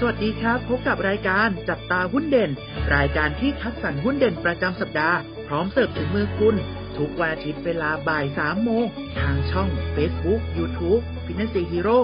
สวัสดีครับ พบกับรายการจับตาหุ้นเด่น รายการที่คัดสรรหุ้นเด่นประจำสัปดาห์ พร้อมเสิร์ฟถึงมือคุณ ทุกวันอาทิตย์เวลาบ่าย3โมง ทางช่อง Facebook YouTube f i n a n c e Hero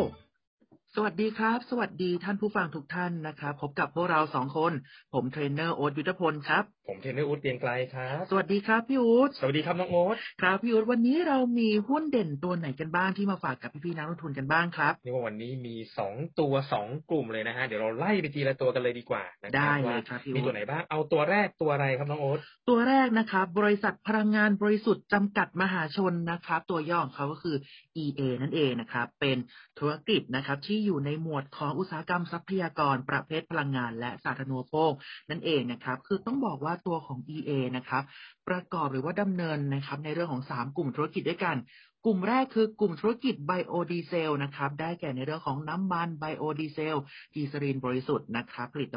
สวัสดีครับ สวัสดีท่านผู้ฟังทุกท่านนะครับ พบกับพวกเราสองคน ผมเทรนเนอร์โอ๊ตยุทธพลครับ ผมเทรนเนอู๊ดเตียงไกลครับ สวัสดีครับพี่อู๊ดสวัสดีครับน้องโอ๊ตครับพี่อู๊ดวันนี้เรามีหุ้นเด่นตัวไหนกันบ้างที่มาฝากกับพี่ๆนักลงทุนกันบ้างครับนี่ว่าวันนี้มีสองตัวสองกลุ่มเลยนะฮะเดี๋ยวเราไล่ไปทีละตัวกันเลยดีกว่านะครัได้เลยว่าครับพี่มีอู๊ตัดวไหนบ้างเอาตัวแรกตัวอะไรครับน้องโอ๊ตตัวแรกนะครับบริษัทพลังงานบริสุทธิ์จำกัดมหาชนนะครับ ตัวย่อของเขาก็คือ EA นั่นเองนะครับเป็นธุรกิจนะครับที่อยู่ในหมวดของอุตสาหกรรมทรัพยากรประเภทพลังงานและสาธารณูปโภคนั่นเองนะครับ คือต้องบอกว่าตัวของ EA นะครับ ประกอบหรือว่าดำเนินนะครับ ในเรื่องของ 3 กลุ่มธุรกิจด้วยกันกลุ่มแรกคือกลุ่มธุรกิจไบโอดีเซลนะครับ ได้แก่ในเรื่องของน้ำมันไบโอดีเซลกลีเซอรีนบริสุทธิ์นะครับ ผลิต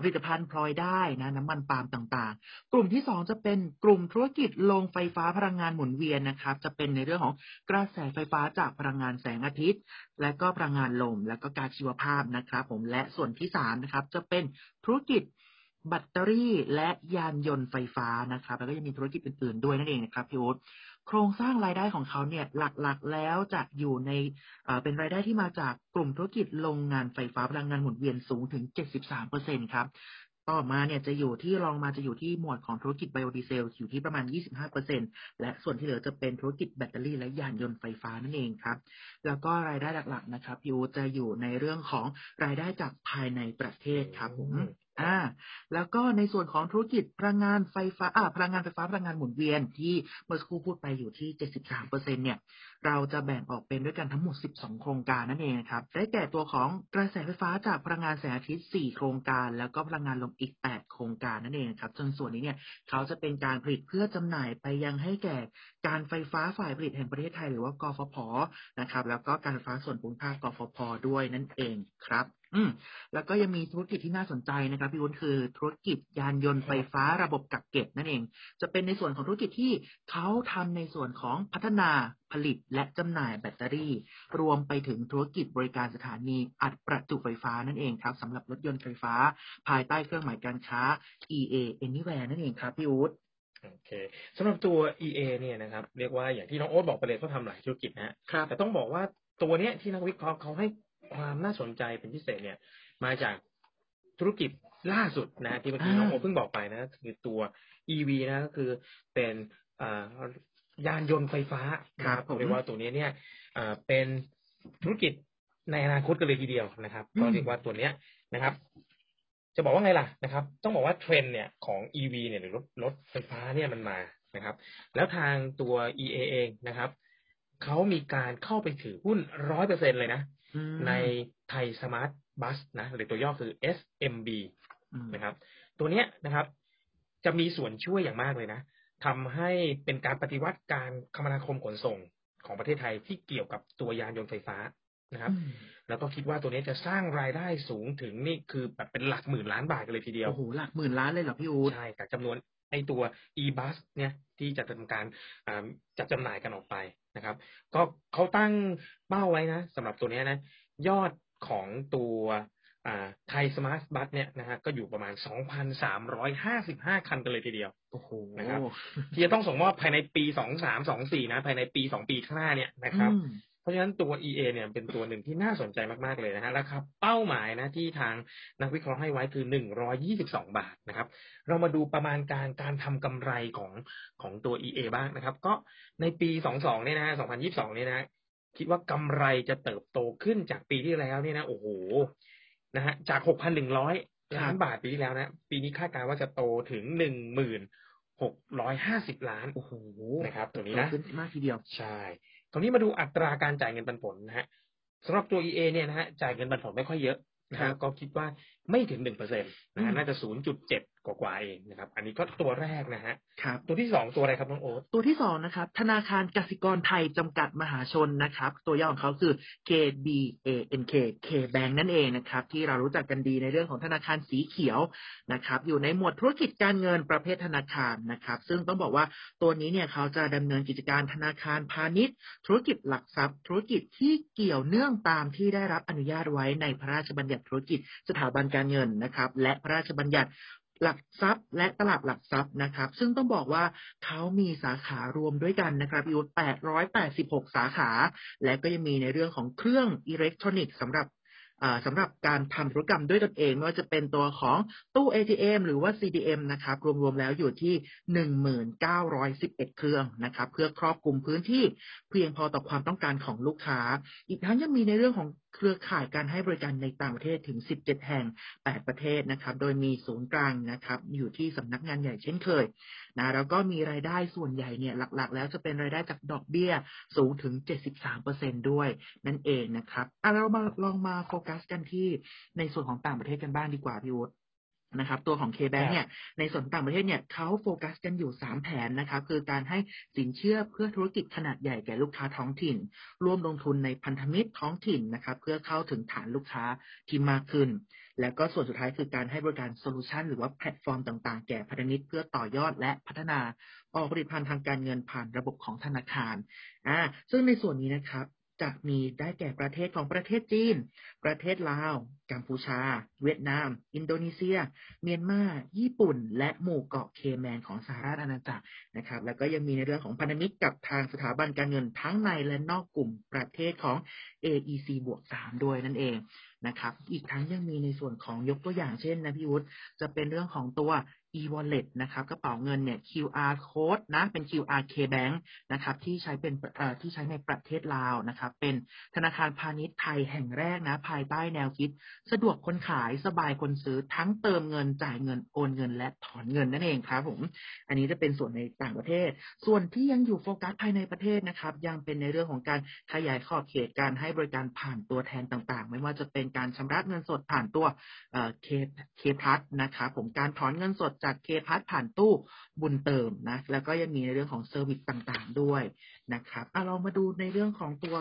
ผลิตภัณฑ์พลอยได้นะน้ำมันปาล์มต่างๆ กลุ่มที่ 2 จะเป็นกลุ่มธุรกิจโรงไฟฟ้าพลังงานหมุนเวียนนะครับ จะเป็นในเรื่องของกระแสไฟฟ้าจากพลังงานแสงอาทิตย์ และก็พลังงานลม และก็ก๊าซชีวภาพนะครับ ผมและส่วนที่3นะครับจะเป็นธุรกิจแบตเตอรี่และยานยนต์ไฟฟ้านะครับ แล้วก็ยังมีธุรกิจอื่นๆด้วยนั่นเองนะครับพี่อู๊ด โครงสร้างรายได้ของเขาเนี่ยหลักๆ แล้วจะอยู่ในเป็นรายได้ที่มาจากกลุ่มธุรกิจโรงงานไฟฟ้าพลังงานหมุนเวียนสูงถึง 73%ครับต่อมาเนี่ยจะอยู่ที่รองมาจะอยู่ที่หมวดของธุรกิจไบโอดีเซลอยู่ที่ประมาณ 25%และส่วนที่เหลือจะเป็นธุรกิจแบตเตอรี่และยานยนต์ไฟฟ้านั่นเองครับ แล้วก็รายได้หลักๆนะครับยูจะอยู่ในเรื่องของรายได้จากภายในประเทศครับผม อ่า แล้วก็ในส่วนของธุรกิจพลังงานไฟฟ้าอ่าพลังงานไฟฟ้าพลังงานหมุนเวียนที่เมื่อสักครู่พูดไปอยู่ที่เจ็ดสิบสามเปอร์เซ็นเนี่ยเราจะแบ่งออกเป็นด้วยกันทั้งหมด 12 โครงการนั่นเองครับ ได้แก่ตัวของกระแสไฟฟ้าจากพลังงานแสงอาทิตย์ 4 โครงการ แล้วก็พลังงานลมอีก 8 โครงการนั่นเองครับซึ่งส่วนนี้เนี่ยเขาจะเป็นการผลิตเพื่อจำหน่ายไปยังให้แก่การไฟฟ้าฝ่ายผลิตแห่งประเทศไทยหรือว่ากฟผนะครับ แล้วก็การไฟฟ้าส่วนภูมิภาคกฟผด้วยนั่นเองครับอืมแล้วก็ยังมีธุรกิจที่น่าสนใจนะครับพี่วุ้นคือธุรกิจยานยนต์ไฟฟ้าระบบกักเก็บนั่นเอง จะเป็นในส่วนของธุรกิจที่เขาทำในส่วนของพัฒนา ผลิตและจำหน่ายแบตเตอรี่ รวมไปถึงธุรกิจบริการสถานีอัดประจุไฟฟ้านั่นเองครับสำหรับรถยนต์ไฟฟ้า ภายใต้เครื่องหมายการค้า EA Anywhere นั่นเองครับพี่วุฒิโอเคสำหรับตัว EA เนี่ยนะครับ เรียกว่าอย่างที่น้องโอ๊ตบอกไปเลยเขาทำหลายธุรกิจนะฮะครับแต่ต้องบอกว่าตัวเนี้ยที่นักวิเคราะห์เขาให้ความน่าสนใจเป็นพิเศษเนี่ย มาจากธุรกิจล่าสุดนะที่เมื่อกี้อ่าน้องโอเพิ่งบอกไปนะ คือตัว EV นะก็คือเป็นอ่า ยานยนต์ไฟฟ้านะครับผมเรียกว่าตัวนี้เนี่ยอ่าเป็นธุรกิจในอนาคตกันเลยทีเดียวนะครับอืมก็เรียกว่าตัวเนี้ยนะครับ จะบอกว่าไงล่ะนะครับ ต้องบอกว่าเทรนด์เนี่ยของ EV เนี่ยหรือรถรถไฟฟ้าเนี่ยมันมานะครับ แล้วทางตัว EA เองนะครับเขามีการเข้าไปถือหุ้นร้อยเปอร์เซ็นเลยนะอืมในไทยสมาร์ทบัสนะ หรือตัวย่อคือ SMB อืมนะครับ ตัวเนี้ยนะครับ จะมีส่วนช่วยอย่างมากเลยนะ ทำให้เป็นการปฏิวัติการคมนาคมขนส่งของประเทศไทยที่เกี่ยวกับตัวยานยนต์ไฟฟ้านะครับอืมแล้วก็คิดว่าตัวนี้จะสร้างรายได้สูงถึงนี่คือแบบเป็นหลักหมื่นล้านบาทกันเลยทีเดียว โอ้โหหลักหมื่นล้านเลยเหรอพี่อู๊ดใช่กับจำนวนไอตัว e-bus เนี่ยที่จะทำการอ่าจัดจำหน่ายกันออกไปนะครับ ก็เขาตั้งเป้าไว้นะสำหรับตัวเนี้ยนะ ยอดของตัวอ่า ไทยสมาร์ทบัสเนี่ยนะฮะก็อยู่ประมาณ 2,355 คันกันเลยทีเดียวโอ้โหนะครับที่จะต้องส่งมอบภายในปี 2324 นะ ภายในปี 2 ปีข้างหน้าเนี่ยนะครับอืมเพราะฉะนั้นตัว EA เนี่ยเป็นตัวหนึ่งที่น่าสนใจมากๆเลยนะฮะราคาเป้าหมายนะที่ทางนักวิเคราะห์ให้ไว้คือ 122 บาทนะครับ เรามาดูประมาณการการทำกำไรของของตัว EA บ้างนะครับ ก็ในปี 22 เนี่ยนะฮะ 2022 เนี่ยนะคิดว่ากำไรจะเติบโตขึ้นจากปีที่แล้วเนี่ยนะโอ้โห นะฮะจาก6,100ล้านบาทปีที่แล้วนะ ปีนี้คาดการณ์ว่าจะโตถึง1650ล้านโอ้โหนะครับตัวนี้นะขึ้นมากทีเดียวใช่ตรงนี้มาดูอัตราการจ่ายเงินปันผลนะฮะสำหรับตัว EA เนี่ยนะฮะจ่ายเงินปันผลไม่ค่อยเยอะนะครัฮะบก็คิดว่าไม่ถึงหนึ่งเปอร์เซ็นต์นะอืฮะมน่าจะศูนย์จุดเจ็ดกว่าๆเองนะครับ อันนี้ก็ตัวแรกนะฮะครับตัวที่สองตัวอะไรครับน้องโอ๊ตตัวที่สองนะครับ ธนาคารกสิกรไทยจำกัดมหาชนนะครับ ตัวย่อของเขาคือ KBANK K Bank นั่นเองนะครับ ที่เรารู้จักกันดีในเรื่องของธนาคารสีเขียวนะครับ อยู่ในหมวดธุรกิจการเงินประเภทธนาคารนะครับ ซึ่งต้องบอกว่าตัวนี้เนี่ยเขาจะดำเนินกิจการธนาคารพาณิชย์ ธุรกิจหลักทรัพย์ ธุรกิจที่เกี่ยวเนื่องตามที่ได้รับอนุญาตไว้ในพระราชบัญญัติญัติธุรกิจสถาบันการเงินนะครับ และพระราชบัญญัติ หลักทรัพย์ และตลาดหลักทรัพย์นะครับ ซึ่งต้องบอกว่าเขามีสาขารวมด้วยกันนะครับอยู่886 สาขา และก็ยังมีในเรื่องของเครื่องอิเล็กทรอนิกส์สำหรับสำหรับการทำธุรกรรมด้วยตนเองไม่ว่าจะเป็นตัวของตู้ ATM หรือว่า CDM นะครับ รวมๆแล้วอยู่ที่ 1911 เครื่องนะครับ เพื่อครอบคลุมพื้นที่เพียงพอต่อความต้องการของลูกค้า อีกทั้งยังมีในเรื่องของเครือข่ายการให้บริการในต่างประเทศถึง 17 แห่ง 8 ประเทศนะครับ โดยมีศูนย์กลางนะครับ อยู่ที่สำนักงานใหญ่เช่นเคยนะแล้วก็มีรายได้ส่วนใหญ่เนี่ยหลักๆ แล้วจะเป็นรายได้จากดอกเบี้ยสูงถึง 73%ด้วยนั่นเองนะครับอะเรามาลองมาโฟกัสกันที่ในส่วนของต่างประเทศกันบ้างดีกว่าพี่วุฒิ นะครับ ตัวของ K-Bank เนี่ยในส่วนต่างประเทศเนี่ยเขาโฟกัสกันอยู่ 3 แผนนะครับ คือการให้สินเชื่อเพื่อธุรกิจขนาดใหญ่แก่ลูกค้าท้องถิ่น ร่วมลงทุนในพันธมิตรท้องถิ่นนะครับ เพื่อเข้าถึงฐานลูกค้าที่มากขึ้น และก็ส่วนสุดท้ายคือการให้บริการโซลูชันหรือว่าแพลตฟอร์มต่างๆ แก่พันธมิตรเพื่อต่อยอดและพัฒนาออกผลิตภัณฑ์ทางการเงินผ่านระบบของธนาคารอ่าซึ่งในส่วนนี้นะครับ จะมีได้แก่ประเทศของประเทศจีน ประเทศลาว กัมพูชา เวียดนาม อินโดนีเซีย เมียนมา ญี่ปุ่น และหมู่เกาะเคแมนของสหราชอาณาจักรนะครับ แล้วก็ยังมีในเรื่องของพันธมิตรกับทางสถาบันการเงินทั้งในและนอกกลุ่มประเทศของ AEC บวก3ด้วยนั่นเองนะครับ อีกทั้งยังมีในส่วนของยกตัวอย่างเช่นนะพี่วุฒิจะเป็นเรื่องของตัว e-wallet นะครับกระเป๋าเงินเนี่ย QR code นะเป็น QR K Bank นะครับที่ใช้เป็นที่ใช้ในประเทศลาวนะครับ เป็นธนาคารพาณิชย์ไทยแห่งแรกนะ ภายใต้แนวคิด สะดวกคนขายสบายคนซื้อทั้งเติมเงินจ่ายเงินโอนเงินและถอนเงินนั่นเองครับผมอันนี้จะเป็นส่วนในต่างประเทศ ส่วนที่ยังอยู่โฟกัสภายในประเทศนะครับ ยังเป็นในเรื่องของการขยายขอบเขตการให้บริการผ่านตัวแทนต่างๆ ไม่ว่าจะเป็นการชำระเงินสดผ่านตัวเคเคพัทนะครับผมการถอนเงินสดจากเคพัทผ่านตู้บุญเติมนะ แล้วก็ยังมีในเรื่องของเซอร์วิสต่างๆด้วยนะครับอะเรามาดูในเรื่องของตัว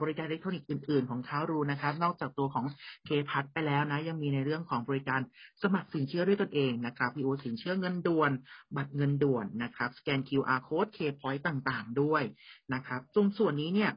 บริการอิเล็กทรอนิกส์อื่น ๆ ของเขาดูนะครับ นอกจากตัวของเคพัทไปแล้วนะ ยังมีในเรื่องของบริการสมัครสินเชื่อด้วยตนเองนะครับพีโอสินเชื่อเงินด่วน บัตรเงินด่วนนะครับ สแกน QR code K point ต่างๆ ด้วยนะครับตรงส่วนนี้เนี่ย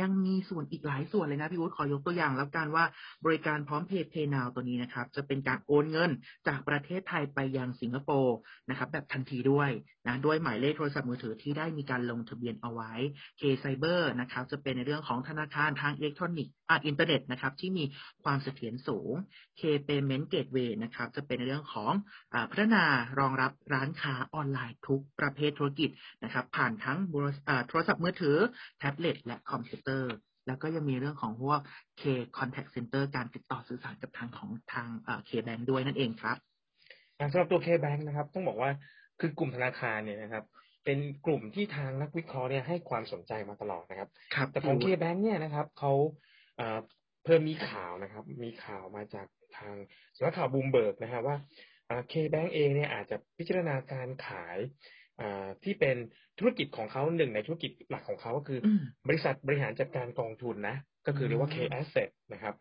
ยังมีส่วนอีกหลายส่วนเลยนะพี่วุฒิขอยกตัวอย่างแล้วกันว่าบริการพร้อมเพย์เพย์นาวตัวนี้นะครับ จะเป็นการโอนเงินจากประเทศไทยไปยังสิงคโปร์นะครับ แบบทันทีด้วยนะด้วยหมายเลขโทรศัพท์มือถือที่ได้มีการลงทะเบียนเอาไว้ K Cyber นะครับ จะเป็นในเรื่องของธนาคารทางอิเล็กทรอนิกส์อ่าอินเทอร์เน็ตนะครับ ที่มีความเสถียรสูง K Payment Gateway นะครับ จะเป็นในเรื่องของอพัฒนารองรับร้านค้าออนไลน์ทุกประเภทธุรกิจนะครับ ผ่านทั้งโทรศัพท์มือถือแท็บเล็ตและคอมพิวเตอร์แล้วก็ยังมีเรื่องของพวก K Contact Center การติดต่อสื่อสารกับทางของทาง K Bank ด้วยนั่นเองครับสำหรับตัว K Bank นะครับ ต้องบอกว่าคือกลุ่มธนาคารเนี่ยนะครับ เป็นกลุ่มที่ทางนักวิเคราะห์เนี่ยให้ความสนใจมาตลอดนะครับรบแต่ของ K Bank เนี่ยนะครับเขาเพิ่มมีข่าวนะครับ มีข่าวมาจากทางสำนักข่าวบูมเบิร์กนะครับว่าเคแบงเองเนี่ยอาจจะพิจารณาการขาย ที่เป็นธุรกิจของเขาหนึ่งในธุรกิจหลักของเขาก็คือ บริษัทบริหารจัดการกองทุนนะก็คือเรียกว่า K Asset นะครับ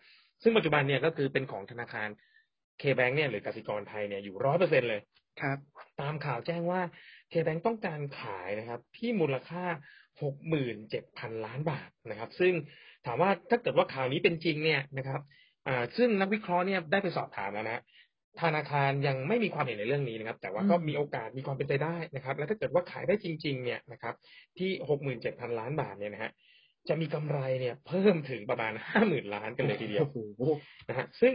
ซึ่งปัจจุบันเนี่ยก็คือเป็นของธนาคาร K Bank เนี่ยหรือกสิกรไทยเนี่ยอยู่ร้อยเปอร์เซ็นเลยครับ ตามข่าวแจ้งว่า K Bank ต้องการขายนะครับ ที่มูลค่าหกหมื่นเจ็ดพันล้านบาทนะครับ ซึ่งถามว่าถ้าเกิดว่าข่าวนี้เป็นจริงเนี่ยนะครับอ่าซึ่งนักวิเคราะห์เนี่ยได้ไปสอบถามแล้วนะ ธนาคารยังไม่มีความเห็นในเรื่องนี้นะครับ แต่ว่าก็มีโอกาสมีความเป็นไปได้นะครับ แล้วถ้าเกิดว่าขายได้จริง ๆ เนี่ยนะครับ ที่หกหมื่นเจ็ดพันล้านบาทเนี่ยนะฮะจะมีกำไรเนี่ยเพิ่มถึงประมาณห้าหมื่นล้านกันเลยทีเดียวนะฮะซึ่ง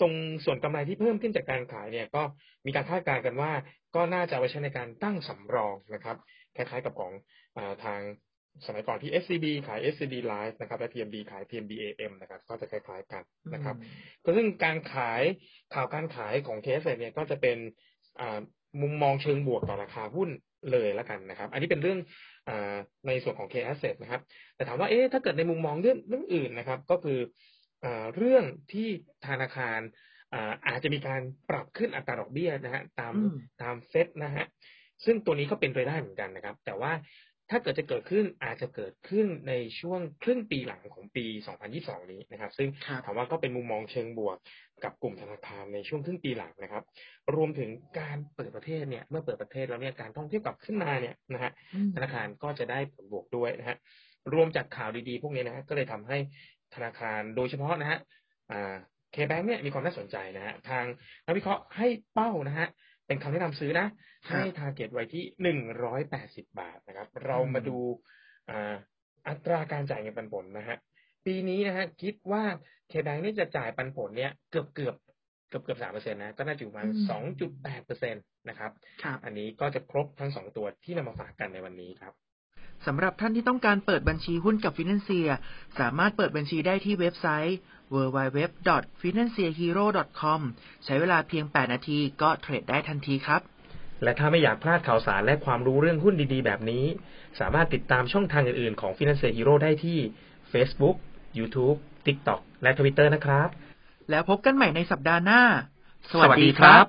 ตรงส่วนกำไรที่เพิ่มขึ้นจากการขายเนี่ย ก็มีการคาดการณ์กันว่า ก็น่าจะไว้ใช้ในการตั้งสำรองนะครับ คล้ายๆกับของอทาง สมัยก่อนที่ SCB ขาย SCB Live นะครับและ TMB ขาย TMB AM นะครับ ก็จะคล้ายๆกันนะครับ ก็ซึ่งการขายข่าวการขายของ KS เนี่ยก็จะเป็นมุมมองเชิงบวกต่อราคาหุ้นเลยแล้วกันนะครับ อันนี้เป็นเรื่องอในส่วนของ K Asset นะครับ แต่ถามว่าเอ๊ะถ้าเกิดในมุมมองเรื่องเรื่องอื่นนะครับ ก็คืออเรื่องที่ธนาคารอาจจะมีการปรับขึ้นอัตราดอกเบี้ยนะฮะตามตามเฟดนะฮะซึ่งตัวนี้ก็เป็นไปได้เหมือนกันนะครับ แต่ว่า ถ้าเกิดจะเกิดขึ้นอาจจะเกิดขึ้นในช่วงครึ่งปีหลังของปี 2022 นี้นะครับ ซึ่งถามว่าก็เป็นมุมมองเชิงบวกกับกลุ่มธนาคารในช่วงครึ่งปีหลังนะครับ รวมถึงการเปิดประเทศเนี่ย เมื่อเปิดประเทศแล้วเนี่ยการท่องเที่ยวกลับขึ้นมาเนี่ยนะฮะธนาคารก็จะได้ผลบวกด้วยนะฮะรวมจากข่าวดีๆ พวกนี้นะฮะก็เลยทำให้ธนาคารโดยเฉพาะนะฮะ KBank เนี่ยมีความน่าสนใจนะฮะทางนักวิเคราะห์ให้เป้านะฮะ เป็นคำแนะนำซื้อนะครับให้ target ไว้ที่หนึ่งร้อยแปดสิบบาทนะครับ เรามาดูอ่าอัตราการจ่ายเงินปันผลนะฮะปีนี้นะฮะคิดว่า KBank นี่จะจ่ายปันผลเนี่ยเกือบเกือบเกือบเกือบสามเปอร์เซ็นต์นะก็น่าจะอยู่ประมาณอืมสองจุดแปดเปอร์เซ็นตนะครับครับ อันนี้ก็จะครบทั้งสองตัวที่นำมาฝากกันในวันนี้ครับ สำหรับท่านที่ต้องการเปิดบัญชีหุ้นกับฟินแลนเซีย สามารถเปิดบัญชีได้ที่เว็บไซต์ www.financehero.com ใช้เวลาเพียง 8 นาทีก็เทรดได้ทันทีครับ และถ้าไม่อยากพลาดข่าวสารและความรู้เรื่องหุ้นดีๆ แบบนี้ สามารถติดตามช่องทางอื่นๆ ของ Finance Hero ได้ที่ Facebook, YouTube, TikTok และ Twitter นะครับ แล้วพบกันใหม่ในสัปดาห์หน้า สวัสดีครับ